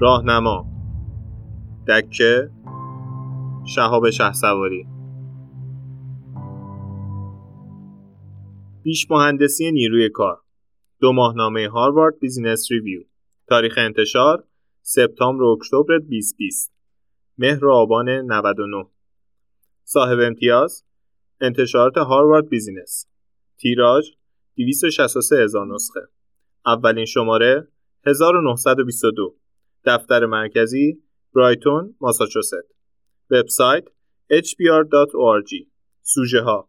راهنما. دکه شهاب شهسواری. بیش مهندسی نیروی کار. دو ماهنامه هاروارد بیزینس ریویو. تاریخ انتشار سپتامبر اکتبر 2020 مهر آبان 99 صاحب امتیاز انتشارات هاروارد بیزینس. تیراژ 263 هزار نسخه. اولین شماره 1922 دفتر مرکزی برایتون ماساچوستس. وبسایت hbr.org سوژه ها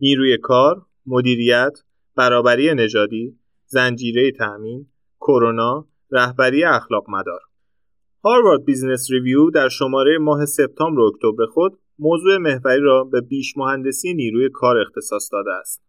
نیروی کار مدیریت برابری نژادی زنجیره تأمین کرونا رهبری اخلاق مدار. هاروارد بیزنس ریویو در شماره ماه سپتامبر و اکتبر خود موضوع محوری را به بیش مهندسی نیروی کار اختصاص داده است.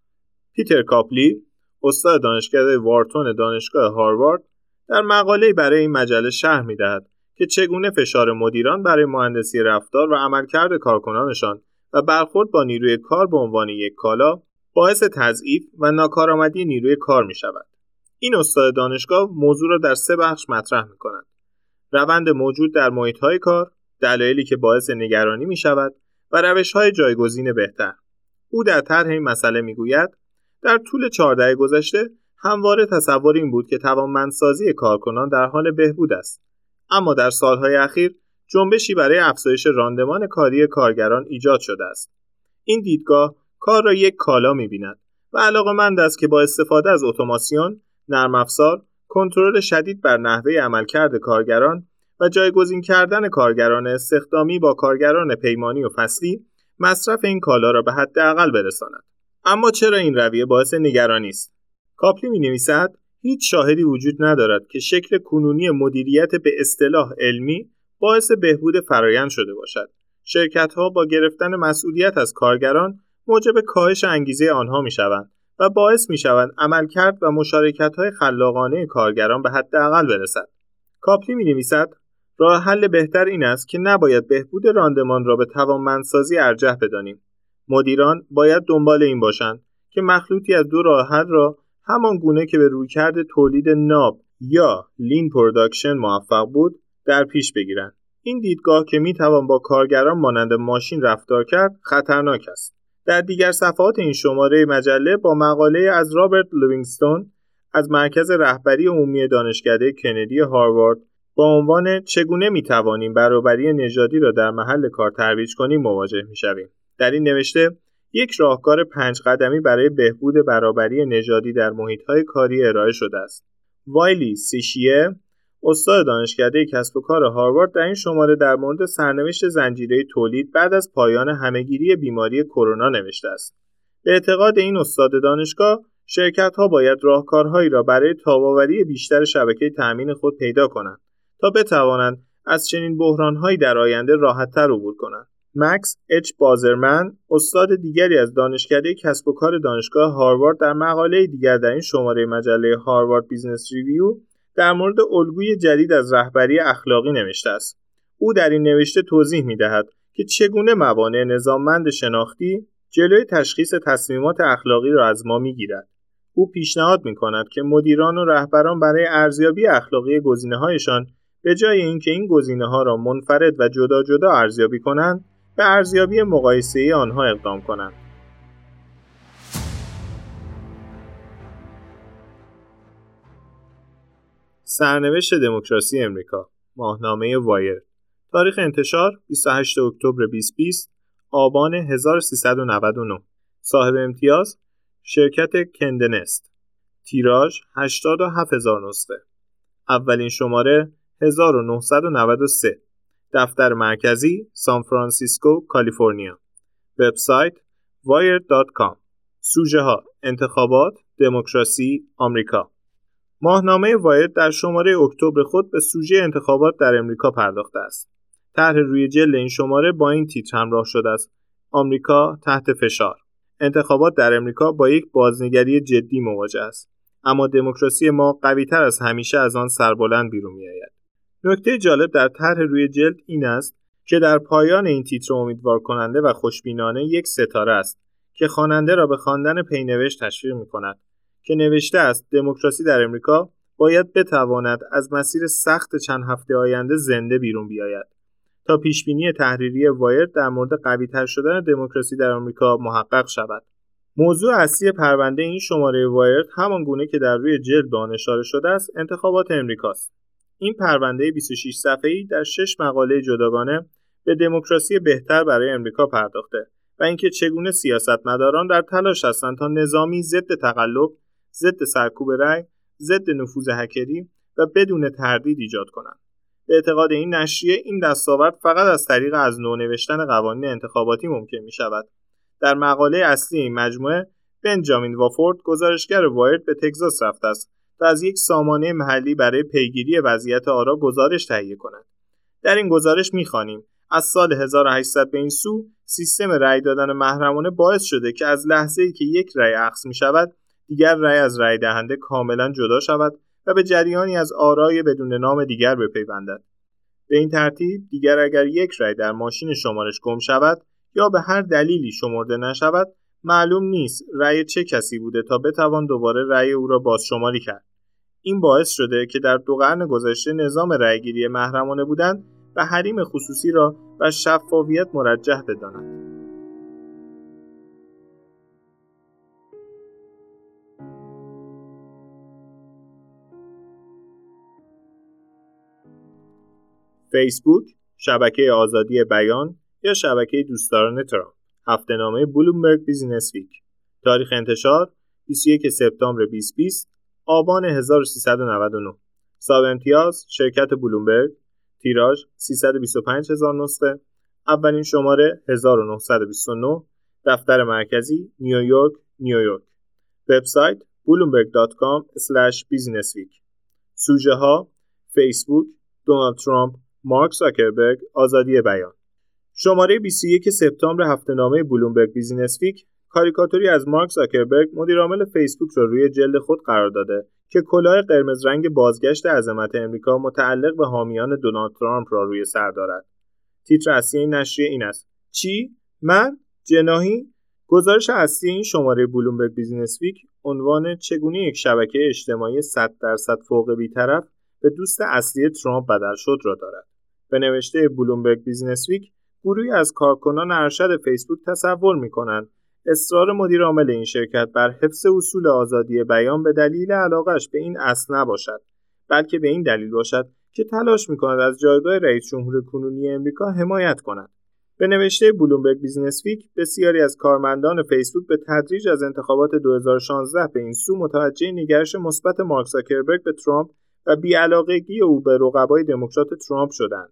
پیتر کاپلی، استاد دانشکده وارتون دانشگاه هاروارد، در مقاله‌ای برای این مجله شرح می‌دهد که چگونه فشار مدیران برای مهندسی رفتار و عملکرد کارکنانشان و برخورد با نیروی کار به عنوان یک کالا باعث تضعیف و ناکارآمدی نیروی کار می شود. این استاد دانشگاه موضوع را در سه بخش مطرح می کند. روند موجود در محیط های کار، دلایلی که باعث نگرانی می شود و روش های جایگزین بهتر. او در طرح این مسئله می گوید در طول چهارده گذشته همواره تصور این بود که توانمندسازی کارکنان در حال بهبود است. اما در سالهای اخیر جنبشی برای افزایش راندمان کاری کارگران ایجاد شده است. این دیدگاه کار را یک کالا می‌بیند و علاقمند است که با استفاده از اتوماسیون، نرم افزار، کنترل شدید بر نحوه عملکرد کارگران و جایگزین کردن کارگران استخدامی با کارگران پیمانی و فصلی مصرف این کالا را به حداقل برساند. اما چرا این رویه باعث نگرانی است؟ کاپلی می نویسد هیچ شاهدی وجود ندارد که شکل کنونی مدیریت به اصطلاح علمی باعث بهبود فرایند شده باشد. شرکت ها با گرفتن مسئولیت از کارگران موجب کاهش انگیزه آنها می شوند و باعث می شوند عملکرد و مشارکت های خلاقانه کارگران به حداقل برسد. کاپلی می نویسد راه حل بهتر این است که نباید بهبود راندمان را به توانمندسازی ارجح بدانیم. مدیران باید دنبال این باشند که مخلوطی از دو راه حل را همان گونه که به رویکرد تولید ناب یا lean production موفق بود در پیش بگیرند. این دیدگاه که می توان با کارگران مانند ماشین رفتار کرد خطرناک است. در دیگر صفحات این شماره مجله با مقاله‌ای از رابرت لوینگستون از مرکز رهبری عمومی دانشکده کندی هاروارد با عنوان چگونه می توانیم برابری نژادی را در محل کار ترویج کنیم مواجه می شویم. در این نوشته یک راهکار پنج قدمی برای بهبود برابری نژادی در محیط‌های کاری ارائه شده است. وایلی سیشیه استاد دانشکده کسب و کار هاروارد در این شماره در مورد سرنوشت زنجیره تولید بعد از پایان همهگیری بیماری کرونا نوشته است. به اعتقاد این استاد دانشگاه شرکت ها باید راهکارهایی را برای تاب‌آوری بیشتر شبکه تأمین خود پیدا کنند تا بتوانند از چنین بحرانهایی در آینده راحتتر عبور کنند. مکس اچ بازرمن استاد دیگری از دانشکده کسب و کار دانشگاه هاروارد در مقاله دیگر در این شماره مجله هاروارد بیزنس ریویو در مورد الگوی جدید از رهبری اخلاقی نوشته است. او در این نوشته توضیح می دهد که چگونه موانع نظاممند شناختی جلوی تشخیص تصمیمات اخلاقی را از ما می گیرد. او پیشنهاد می کند که مدیران و رهبران برای ارزیابی اخلاقی گزینه هایشان به جای اینکه این گزینه ها را منفرد و جدا جدا ارزیابی کنند به ارزیابی مقایسه آنها اقدام کنند. سرنوشت دموکراسی امریکا ماهنامه وایر تاریخ انتشار 28 اکتبر 2020 آبان 1399 صاحب امتیاز شرکت کندنست. تیراژ 87000 نسخه. اولین شماره 1993 دفتر مرکزی سان فرانسیسکو کالیفرنیا. وبسایت wire.com سوژه ها انتخابات دموکراسی آمریکا. ماهنامه وایر در شماره اکتبر خود به سوژه انتخابات در امریکا پرداخته است. طرح روی جلد این شماره با این تیتر همراه شده است آمریکا تحت فشار. انتخابات در امریکا با یک بازنگری جدی مواجه است. اما دموکراسی ما قویتر از همیشه از آن سربلند بیرون میآید. نکته جالب در طرح روی جلد این است که در پایان این تیتر امیدوار کننده و خوشبینانه یک ستاره است که خواننده را به خواندن پینوشت تشویق می کند که نوشته است دموکراسی در امریکا باید بتواند از مسیر سخت چند هفته آینده زنده بیرون بیاید تا پیشبینی تحریری وایر در مورد قویتر شدن دموکراسی در آمریکا محقق شود. موضوع اصلی پرونده این شماره وایرد همان گونه که در روی جلد آن اشاره شده است انتخابات امریکاست. این پرونده 26 صفحه‌ای در شش مقاله جداگانه به دموکراسی بهتر برای امریکا پرداخته و اینکه چگونه سیاستمداران در تلاش هستند تا نظامی ضد تقلب، ضد سرکوب رأی، ضد نفوذ هکری و بدون تردید ایجاد کنند. به اعتقاد این نشریه این دستاورد فقط از طریق از نو نوشتن قوانین انتخاباتی ممکن می شود. در مقاله اصلی این مجموعه بنجامین وافورد گزارشگر وایرد به تگزاس رفته است تا از یک سامانه محلی برای پیگیری وضعیت آرا گزارش تهیه کند. در این گزارش می‌خوانیم از سال 1800 به این سو سیستم رأی دادن محرمانه باعث شده که از لحظه ای که یک رأی عکس می شود دیگر رأی از رأی دهنده کاملا جدا شود و به جریانی از آرای بدون نام دیگر بپیوندد به این ترتیب دیگر اگر یک رأی در ماشین شمارش گم شود یا به هر دلیلی شمرده نشود معلوم نیست رأی چه کسی بوده تا بتوان دوباره رأی او را بازشماری کرد. این باعث شده که در دو قرن گذشته نظام رأیگیری محرمانه بودند و حریم خصوصی را و شفافیت مرجح بدانند فیسبوک شبکه آزادی بیان یا شبکه دوستداران ترامپ؟ هفته نامه بلومبرگ بیزینس ویک. تاریخ انتشار 21 سپتامبر 2020 آبان 1399 صاحب امتیاز شرکت بلومبرگ تیراژ 325 هزار نسخه. اولین شماره 1929 دفتر مرکزی نیویورک نیویورک وبسایت bloomberg.com/businessweek سوژه ها فیسبوک دونالد ترامپ مارک زاکربرگ آزادی بیان. شماره 21 سپتامبر هفته نامه بلومبرگ بیزینس ویک کاریکاتوری از مارک زاکربرگ مدیرعامل فیسبوک را روی جلد خود قرار داده که کلاه قرمز رنگ بازگشت عظمت امریکا متعلق به حامیان دونالد ترامپ را روی سر دارد. تیتر اصلی این نشریه این است. چی؟ من؟ جناحی؟ گزارش اصلی این شماره بلومبرگ بیزینس ویک عنوان چگونه یک شبکه اجتماعی 100 درصد فوق بیطرف به دوست اصلی ترامپ بدل شد را دارد. به نوشته بلومبرگ بیزینس ویک گروهی از کارکنان ارشد فیسبوک تصور می کنند اصرار مدیر عامل این شرکت بر حفظ اصول آزادی بیان به دلیل علاقه‌اش به این اصل نباشد بلکه به این دلیل باشد که تلاش می کند از جایگاه رئیس جمهور کنونی امریکا حمایت کند. به نوشته بلومبرگ بیزنس ویک بسیاری از کارمندان فیسبوک به تدریج از انتخابات 2016 به این سو متوجه نگرش مثبت مارک زاکربرگ به ترامپ و بیعلاقگی او به رقبای دموکرات ترامپ شدند.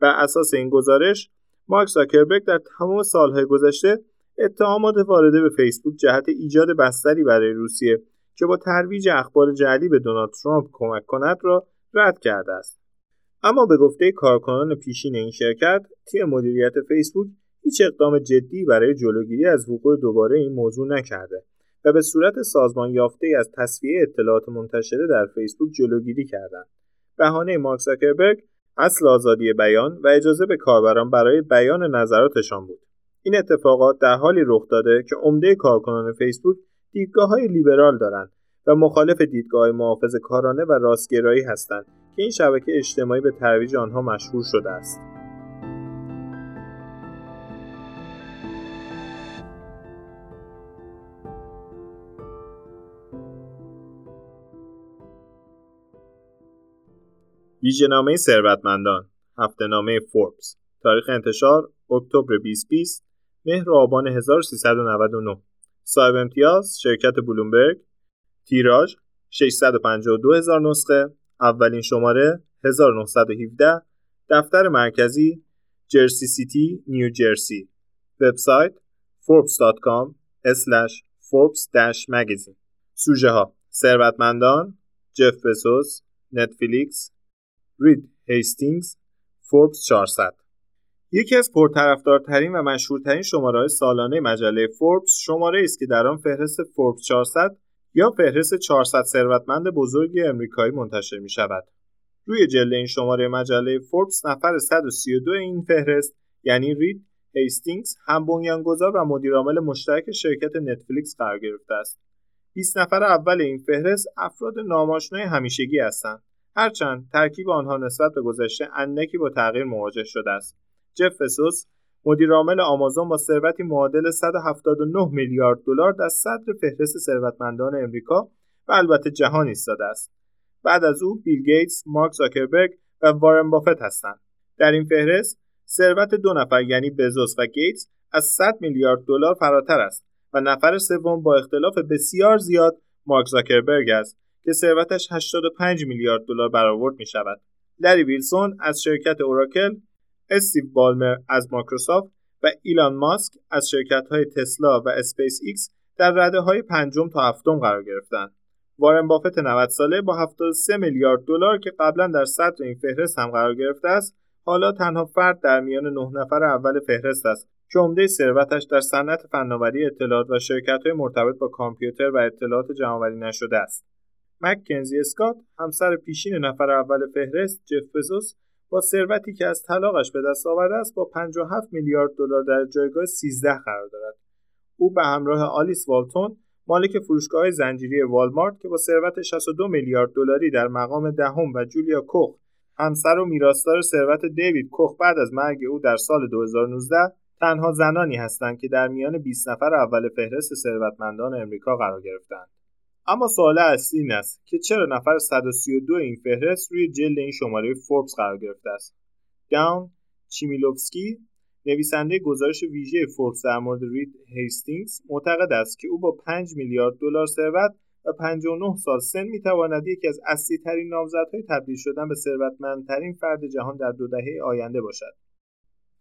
بر اساس این گزارش مارک زاکربرگ در تمام سالهای گذشته اتهامات وارده به فیسبوک جهت ایجاد بستری برای روسیه که با ترویج اخبار جعلی به دونالد ترامپ کمک کند را رد کرده است اما به گفته کارکنان پیشین این شرکت تیم مدیریت فیسبوک هیچ اقدام جدی برای جلوگیری از وقوع دوباره این موضوع نکرده و به صورت سازمان یافته از تصویه اطلاعات منتشره در فیسبوک جلوگیری کردند. بهانه مارک زاکربرگ اصل آزادی بیان و اجازه به کاربران برای بیان نظراتشان بود. این اتفاقات در حالی رخ داده که عمده کارکنان فیسبوک دیدگاه های لیبرال دارند و مخالف دیدگاه محافظ کارانه و راستگرایی هستند که این شبکه اجتماعی به ترویج آنها مشهور شده است. ویژهنامه ثروتمندان هفته نامه فوربس تاریخ انتشار اکتبر 2020 مهر آبان 1399 صاحب امتیاز شرکت بلومبرگ تیراژ 652 هزار نسخه اولین شماره 1917 دفتر مرکزی جرسی سیتی نیو جرسی. وبسایت forbes.com forbes-magazine سوژه ها ثروتمندان جف بزوس نتفلیکس رید هیستینگز فوربس 400 یکی از پرطرفدارترین و مشهورترین شماره سالانه مجله فوربس شماره است که در آن فهرست فوربس 400 یا فهرست 400 ثروتمند بزرگ امریکایی منتشر می شود. روی جلد این شماره مجله فوربس نفر 132 این فهرست یعنی رید هیستینگز هم بنیانگذار و مدیرعامل مشترک شرکت نتفلیکس قرار گرفته است. 20 نفر اول این فهرست افراد ناماشنای همیشگی هستند. هرچند ترکیب آنها نسبت به گذشته اندکی با تغییر مواجه شده است. جف فسوس مدیرعامل آمازون با ثروتی معادل 179 میلیارد دلار در صدر فهرست ثروتمندان امریکا و البته جهان ایستاده است. بعد از او بیل گیتس، مارک زاکربرگ و وارن بافت هستند. در این فهرست ثروت دو نفر یعنی بزوس و گیتس از 100 میلیارد دلار فراتر است و نفر سوم با اختلاف بسیار زیاد مارک زاکربرگ است که ثروتش 85 میلیارد دلار برآورد می شود. لری الیسون از شرکت اوراکل، استیو بالمر از مایکروسافت و ایلان ماسک از شرکت های تسلا و اسپیس ایکس در رده های پنجم تا هفتم قرار گرفتند. وارن بافت 90 ساله با 73 میلیارد دلار که قبلا در صدر این فهرست هم قرار گرفته است حالا تنها فرد در میان نه نفر اول فهرست است که عمده ثروتش در صنعت فناوری اطلاعات و شرکت‌های مرتبط با کامپیوتر و اطلاعات جمعآوری نشده است. مک اسکات همسر پیشین نفر اول فهرست جف بزوس با ثروتی که از طلاقش به دست آورده است با 57 میلیارد دلار در جایگاه 13 قرار دارد. او به همراه آلیس والتون مالک فروشگاه زنجیری والمارت که با ثروت 62 میلیارد دلاری در مقام دهم و جولیا کوخ همسر و میراستار ثروت دیوید کوخ بعد از مرگ او در سال 2019 تنها زنانی هستند که در میان 20 نفر اول فهرست ثروتمندان امریکا قرار گرفتند. اما سوال اصلی این است که چرا نفر 132 این فهرست روی جلد این شماره فوربس قرار گرفته است. داون چیمیلوفسکی نویسنده گزارش ویژه فوربس در مورد رید هیستینگز معتقد است که او با 5 میلیارد دلار ثروت و 59 سال سن می‌تواند یکی از اصلی ترین نامزدهای تبدیل شدن به ثروتمندترین فرد جهان در دو دهه آینده باشد.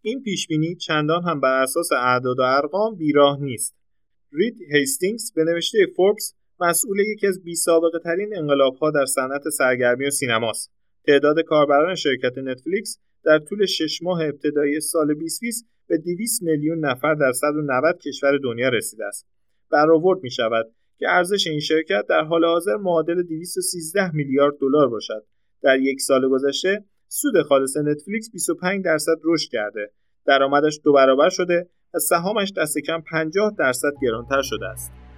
این پیش بینی چندان هم بر اساس اعداد و ارقام بیراه نیست. رید هیستینگز به نوشته فوربس مسئول یکی از بی سابقه ترین انقلاب ها در صنعت سرگرمی و سینماست. تعداد کاربران شرکت نتفلیکس در طول شش ماه ابتدایی سال 2020 به 200 میلیون نفر در 190 کشور دنیا رسیده است. برآورد می شود که ارزش این شرکت در حال حاضر معادل 213 میلیارد دلار باشد. در یک سال گذشته سود خالص نتفلیکس 25 درصد رشد کرده. درآمدش دو برابر شده و سهامش دست کم 50 درصد گرانتر شده است.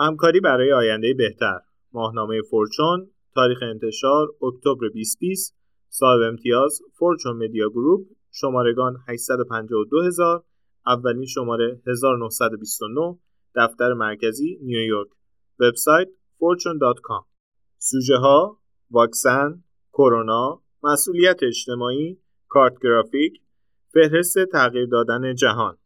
همکاری برای آینده بهتر. ماهنامه فورچون تاریخ انتشار اکتبر 2020 صاحب امتیاز فورچون مدیا گروپ شمارگان 852000 اولین شماره 1929 دفتر مرکزی نیویورک وبسایت fortune.com سوژه ها واکسن کرونا مسئولیت اجتماعی کارت گرافیک فهرست تغییر دادن جهان.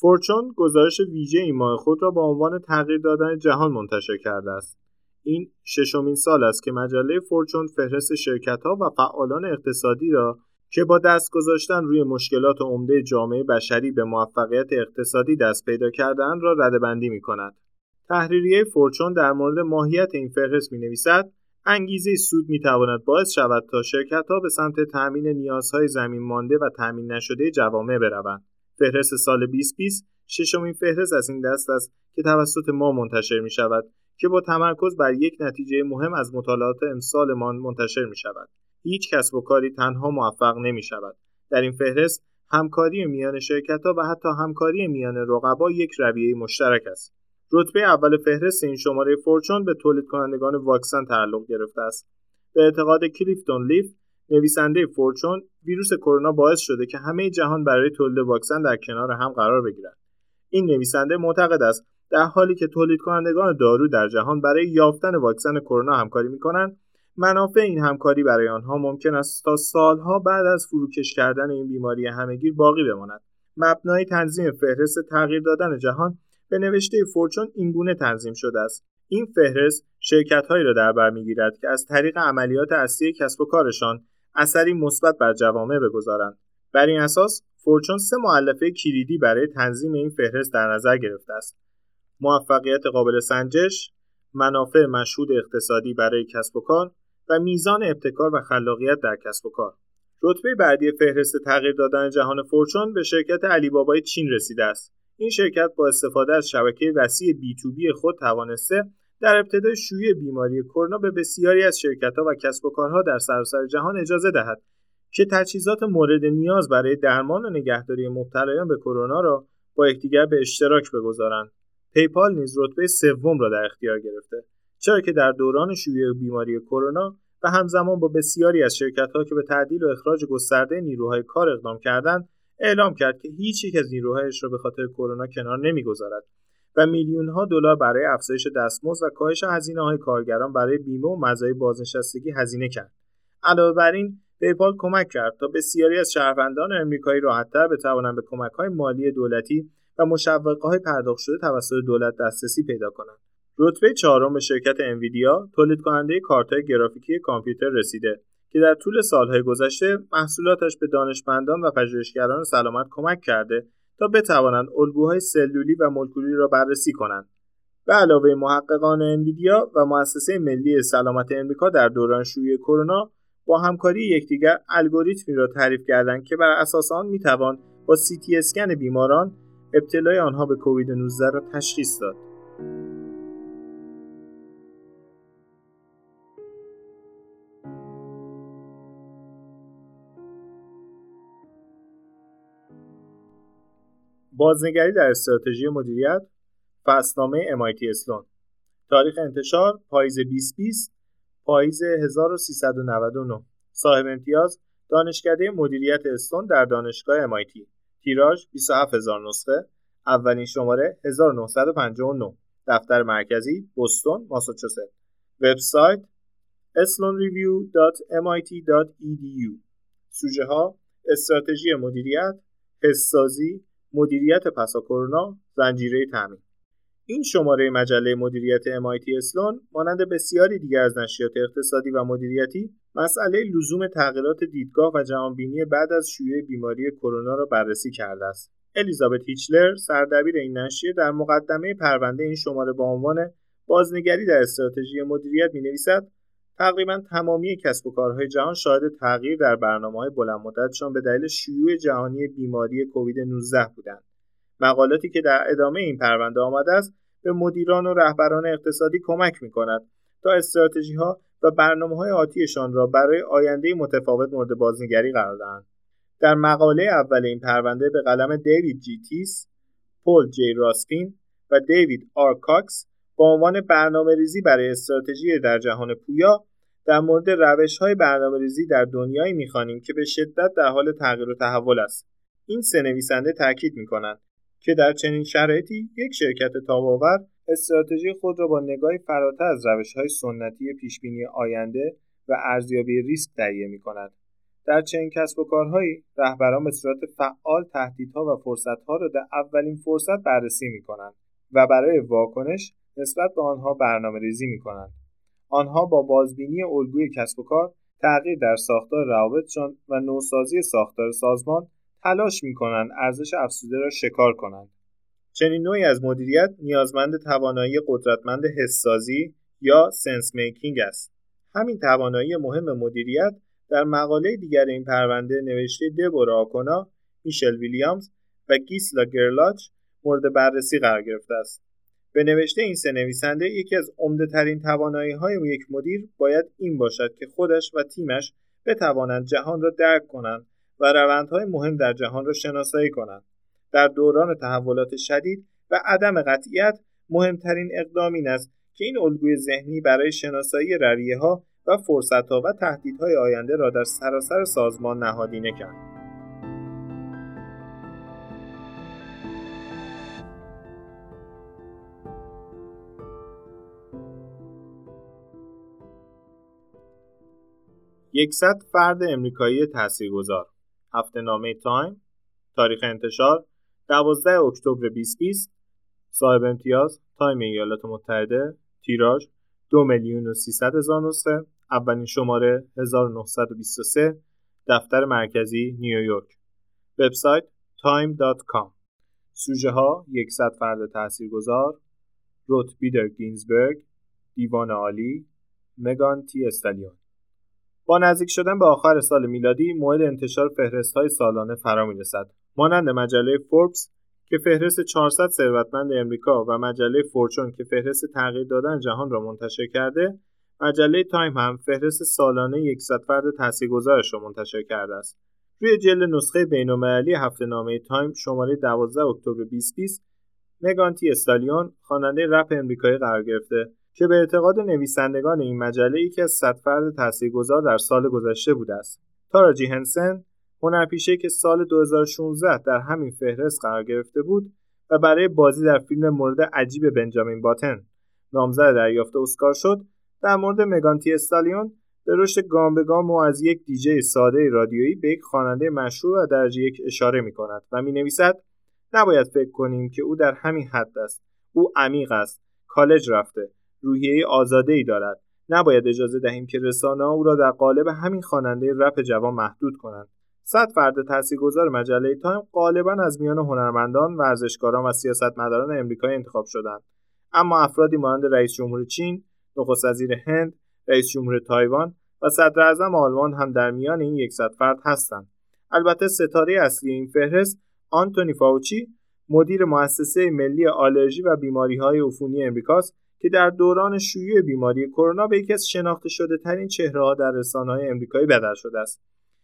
فورچون گزارش ویژه ماه خود را با عنوان تغییر دادن جهان منتشر کرده است این ششمین سال است که مجله فورچون فهرست شرکت ها و فعالان اقتصادی را که با دست گذاشتن روی مشکلات عمده جامعه بشری به موفقیت اقتصادی دست پیدا کردن را ردبندی می کند. تحریریه فورچون در مورد ماهیت این فهرست می نویسد انگیزه سود می تواند باعث شود تا شرکت ها به سمت تأمین نیازهای زمین مانده و تأمین نشده جوامع بروند. فهرست سال 2020 ششمین فهرست از این دست است که توسط ما منتشر می شود که با تمرکز بر یک نتیجه مهم از مطالعات امسالمان منتشر می شود. هیچ کسب و کاری تنها موفق نمی شود. در این فهرست همکاری میان شرکت ها و حتی همکاری میان رقبا یک رویه مشترک است. رتبه اول فهرست این شماره فورچون به تولید کنندگان واکسن تعلق گرفته است. به اعتقاد کلیفتون لیف نویسنده فورچون ویروس کرونا باعث شده که همه جهان برای تولید واکسن در کنار هم قرار بگیرد. این نویسنده معتقد است در حالی که تولید کنندگان دارو در جهان برای یافتن واکسن کرونا همکاری می کنند منافع این همکاری برای آنها ممکن است تا سالها بعد از فروکش کردن این بیماری همهگیر باقی بماند مبنای تنظیم فهرست تغییر دادن جهان به نوشته فورچون اینگونه تنظیم شده است این فهرست شرکتهایی را در بر می‌گیرد که از طریق عملیات اصلی کسب و کارشان اثری مثبت بر جوامع بگذارند بر این اساس فورچون سه معلفه کلیدی برای تنظیم این فهرست در نظر گرفته است موفقیت قابل سنجش منافع مشهود اقتصادی برای کسب و کار و میزان ابتکار و خلاقیت در کسب و کار. رتبه بعدی فهرست تغییر دادن جهان فورچون به شرکت علی بابای چین رسیده است. این شرکت با استفاده از شبکه وسیع بی تو بی خود توانسته در ابتدای شیوع بیماری کرونا به بسیاری از شرکت‌ها و کسب و کارها در سراسر جهان اجازه دهد که تجهیزات مورد نیاز برای درمان و نگهداری مبتلایان به کرونا را با یکدیگر به اشتراک بگذارند. پیپال نیز رتبه سوم را در اختیار گرفته چرا که در دوران شیوع بیماری کرونا و همزمان با بسیاری از شرکت‌ها که به تعدیل و اخراج گسترده نیروهای کار اقدام کردند اعلام کرد که هیچ یک از نیروهایش را به خاطر کرونا کنار نمی‌گذارد. و میلیون ها دلار برای افزایش دستمزد و کاهش هزینه های کارگران برای بیمه و مزایای بازنشستگی هزینه کرد. علاوه بر این پیپال کمک کرد تا بسیاری از شهروندان امریکایی راحتتر بتوانند به کمک های مالی دولتی و مشوقه های پرداخت شده توسط دولت دسترسی پیدا کنند. رتبه چهارم به شرکت انویدیا تولید کننده کارت‌های گرافیکی کامپیوتر رسیده که در طول سالهای گذشته محصولاتش به دانشمندان و پژوهشگران سلامت کمک کرده تا بتوانند الگوهای سلولی و مولکولی را بررسی کنند. به علاوه محققان انویدیا و مؤسسه ملی سلامت امریکا در دوران شیوع کرونا با همکاری یکدیگر الگوریتمی را تعریف کردند که بر اساس آن می‌توان با سی تی اسکن بیماران ابتلای آنها به کووید 19 را تشخیص داد. بازنگری در استراتژی مدیریت فصلنامه MIT اسلون. تاریخ انتشار پاییز 2020 پاییز 1399 صاحب امتیاز دانشکده مدیریت استون در دانشگاه MIT تیراژ 27000 نسخه. اولین شماره 1959 دفتر مرکزی بوستون ماساچوست. وبسایت eslonreview.mit.edu سوژه ها استراتژی مدیریت حسازی مدیریت پسا کرونا زنجیره تامین این شماره مجله مدیریت MIT اسلون مانند بسیاری دیگر از نشریات اقتصادی و مدیریتی مسئله لزوم تغییرات دیدگاه و جهانبینی بعد از شیوع بیماری کرونا را بررسی کرده است. الیزابت هیچلر سردبیر این نشریه در مقدمه پرونده این شماره با عنوان بازنگری در استراتژی مدیریت می نویسد تقریبا تمامی کسب و کارهای جهان شاهد تغییر در برنامه های بلند مدتشان به دلیل شیوع جهانی بیماری کووید 19 بودند. مقالاتی که در ادامه این پرونده آمده است به مدیران و رهبران اقتصادی کمک می کند تا استراتژی ها و برنامه های آتیشان را برای آینده متفاوت مورد بازنگری قرار دهند. در مقاله اول این پرونده به قلم دیوید جی تیس، پول جی راسپین و دیوید آر کاکس با عنوان برنامه ریزی برای استراتژی در جهان پویا در مورد روش های برنامه ریزی در دنیایی می‌خوانیم که به شدت در حال تغییر و تحول است. این سه نویسنده تاکید می کنند که در چنین شرایطی یک شرکت تاب‌آور استراتژی خود را با نگاهی فراتر از روش های سنتی پیشبینی آینده و ارزیابی ریسک تهیه می کند. در چنین کسب و کارهایی رهبران به صورت فعال تهدیدها و فرصتها را در اولین فرصت بررسی می کنند و برای واکنش نسبت به آنها برنامه ریزی می کنند. آنها با بازبینی الگوی کسب و کار، تغییر در ساختار روابطشان و نوسازی ساختار سازمان تلاش می کنند ارزش افزوده را شکار کنند. چنین نوعی از مدیریت نیازمند توانایی قدرتمند حسسازی یا سنس میکینگ است. همین توانایی مهم مدیریت در مقاله دیگر این پرونده نوشته دبورا آکونا، میشل ویلیامز و گیسلا گرلاچ مورد بررسی قرار گرفته است. به نوشته این سه نویسنده یکی از عمده ترین توانایی های یک مدیر باید این باشد که خودش و تیمش بتوانند جهان را درک کنند و روندهای مهم در جهان را شناسایی کنند. در دوران تحولات شدید و عدم قطعیت مهمترین اقدام این است که این الگوی ذهنی برای شناسایی رویه ها و فرصت ها و تهدیدهای آینده را در سراسر سازمان نهادینه کرد. یکصد فرد امریکایی تاثیرگذار. هفته نامه تایم تاریخ انتشار 12 اکتبر 2020 صاحب امتیاز تایم ایالات متحده تیراژ دو میلیون و سیصد هزار نسخه اولین شماره 1923 دفتر مرکزی نیویورک. وبسایت time.com سوژه ها 100 فرد تاثیرگذار روت بیدر گینزبرگ دیوان عالی مگان تی استالیون با نزدیک شدن به آخر سال میلادی موعد انتشار فهرست های سالانه فرا می‌رسد مانند مجله فوربس که فهرست 400 ثروتمند امریکا و مجله فورچون که فهرست تغییر دادن جهان را منتشر کرده مجله تایم هم فهرست سالانه 100 فرد تاثیرگذارش را منتشر کرده است. روی جلد نسخه بین‌المللی هفته نامه تایم شماره 12 اکتبر 2020 مگانتی استالیون خواننده رپ امریکایی قرار گرفته که به اعتقاد نویسندگان این مجله یکی از صد فرد تاثیرگذار در سال گذشته بوده است. تاراجی هنسن هنرپیشه که سال 2016 در همین فهرست قرار گرفته بود و برای بازی در فیلم مورد عجیب بنجامین باتن نامزد دریافت اسکار شد در مورد مگانتی استالیون به رشد گام به گام و از یک دیجی ساده رادیویی به یک خواننده مشهور و درجه یک اشاره می کند و می نویسد نباید فکر کنیم که او در همین حد است. او عمیق است. کالج رفته. روحیه آزاده ای دارد. نباید اجازه دهیم که رسانه او را در قالب همین خواننده رپ جوان محدود کنند. صد فرد تاثیرگذار مجله تایم غالبا از میان هنرمندان ورزشکاران و سیاستمداران امریکایی انتخاب شدند. اما افرادی مانند رئیس جمهور چین نخست وزیر هند رئیس جمهور تایوان و صدر اعظم آلمان هم در میان این یکصد فرد هستند. البته ستاره اصلی این فهرست آنتونی فاوچی مدیر مؤسسه ملی آلرژی و بیماری های عفونی امریکاست که در دوران شیوع بیماری کرونا به یکی از شناخته شده ترین چهره ها در رسانه های امریکایی بدل شده است.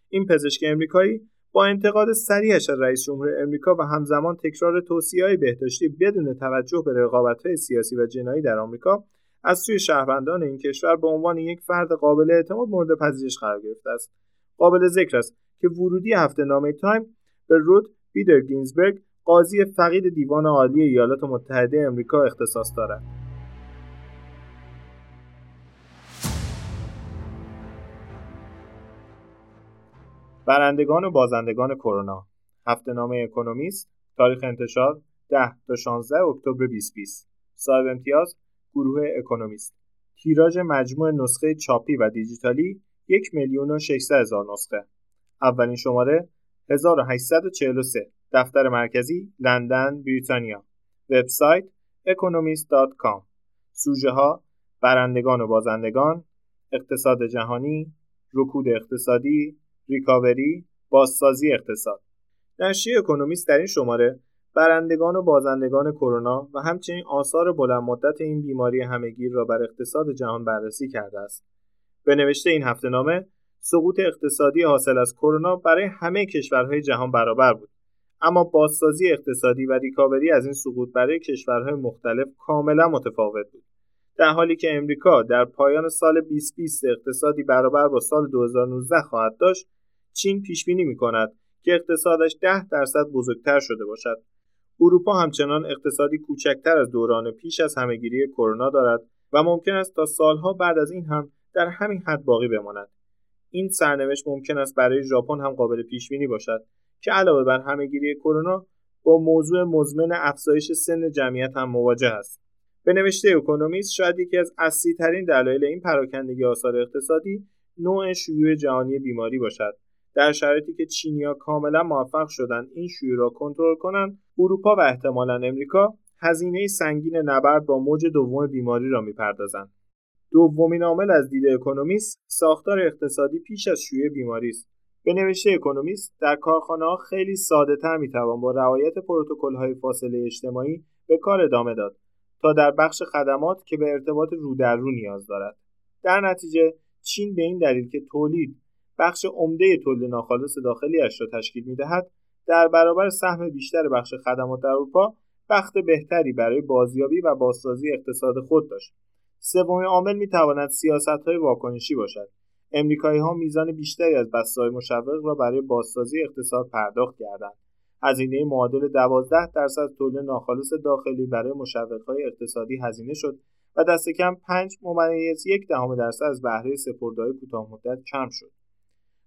این پزشک امریکایی با انتقاد سریعش از رئیس جمهور امریکا و همزمان تکرار توصیه های بهداشتی بدون توجه به رقابت های سیاسی و جنایی در آمریکا از سوی شهروندان این کشور به عنوان یک فرد قابل اعتماد مورد پذیرش قرار گرفته است. قابل ذکر است که ورودی هفته نامه تایم به روت بیدر گینزبرگ قاضی فقید دیوان عالی ایالات متحده امریکا اختصاص دارد. برندگان و بازندگان کرونا. هفته نامه اکونومیست تاریخ انتشار 10 تا 16 اکتبر 2020 صاحب امتیاز گروه اکونومیست. تیراژ مجموع نسخه چاپی و دیجیتالی یک میلیون و 600 هزار نسخه. اولین شماره 1843 دفتر مرکزی لندن بریتانیا. وبسایت economist.com سوژه ها برندگان و بازندگان اقتصاد جهانی رکود اقتصادی ریکاوری بازسازی اقتصاد نشریه اکونومیست در این شماره برندگان و بازندگان کرونا و همچنین آثار بلند مدت این بیماری همهگیر را بر اقتصاد جهان بررسی کرده است. به نوشته این هفته نامه سقوط اقتصادی حاصل از کرونا برای همه کشورهای جهان برابر بود. اما بازسازی اقتصادی و ریکاوری از این سقوط برای کشورهای مختلف کاملا متفاوت بود. در حالی که امریکا در پایان سال 2020 اقتصادی برابر با سال 2019 خواهد داشت، چین پیش بینی می کند که اقتصادش 10 درصد بزرگتر شده باشد. اروپا همچنان اقتصادی کوچکتر از دوران پیش از همهگیری کرونا دارد و ممکن است تا سالها بعد از این هم در همین حد باقی بماند. این سرنوشت ممکن است برای ژاپن هم قابل پیش بینی باشد که علاوه بر همهگیری کرونا با موضوع مزمن افزایش سن جمعیت هم مواجه است. به نوشته اکونومیست شاید یکی از اصلی ترین دلایل این پراکندگی آثار اقتصادی نوع شیوع جهانی بیماری باشد در شرایطی که چینیا کاملا موفق شدند این شیوع را کنترل کنند اروپا و احتمالا امریکا هزینه سنگین نبرد با موج دوم بیماری را می‌پردازند. دومین عامل از دید اکونومیست ساختار اقتصادی پیش از شیوع بیماری است. به نوشته اکونومیست در کارخانه ها خیلی ساده تر می توان با رعایت پروتکل های فاصله اجتماعی به کار ادامه داد تا در بخش خدمات که به ارتباط رو در رو نیاز دارد. در نتیجه چین به این دلیل که تولید بخش عمده تولید ناخالص داخلیش را تشکیل می‌دهد در برابر سهم بیشتر بخش خدمات در اروپا بخت بهتری برای بازیابی و بازسازی اقتصاد خود داشت. سومین عامل می‌تواند سیاست های واکنشی باشد. امریکایی ها میزان بیشتری از بسته‌های مشوق را برای بازسازی اقتصاد پرداخت کردند. هزینه معادل 12 درصد تولید ناخالص داخلی برای مشوقهای اقتصادی هزینه شد و دست کم 5 ممیز یک دهم درصد از بهره سپردههای کوتاه مدت کم شد.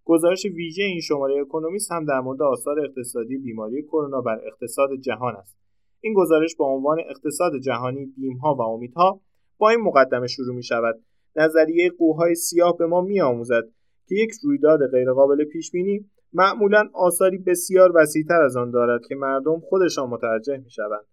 گزارش ویژه این شماره اکونومیست هم در مورد آثار اقتصادی بیماری کرونا بر اقتصاد جهان است. این گزارش با عنوان اقتصاد جهانی بیمها و امیدها با این مقدمه شروع می شود. نظریه قوهای سیاه به ما می آموزد که یک رویداد غیرقابل پیش بینی معمولا آثاری بسیار وسیعتر از آن دارد که مردم خودشان متوجه می شوند.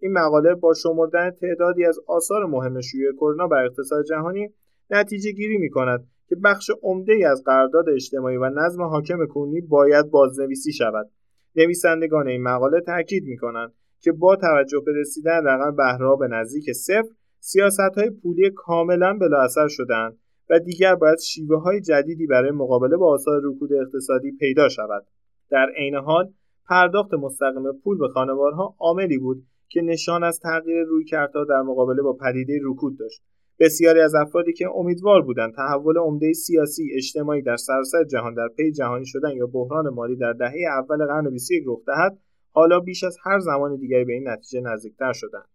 این مقاله با شمردن تعدادی از آثار مهم شیوع کرونا بر اقتصاد جهانی نتیجه گیری می کند که بخش عمده از قرارداد اجتماعی و نظم حاکم کنونی باید بازنویسی شود. نویسندگان این مقاله تاکید می کنند که با توجه به رسیدن رقم بهره به نزدیک صفر سیاست های پولی کاملا بلا اثر شدند و دیگر باید شیوه های جدیدی برای مقابله با آثار رکود اقتصادی پیدا شود. در عین حال پرداخت مستقیم پول به خانوارها عاملی بود که نشان از تغییر رویکردها در مقابله با پدیده رکود داشت بسیاری از افرادی که امیدوار بودند تحول عمده سیاسی اجتماعی در سراسر جهان در پی جهانی شدن یا بحران مالی در دهه اول قرن 21 رخ دهد حالا بیش از هر زمان دیگری به این نتیجه نزدیکتر شدند.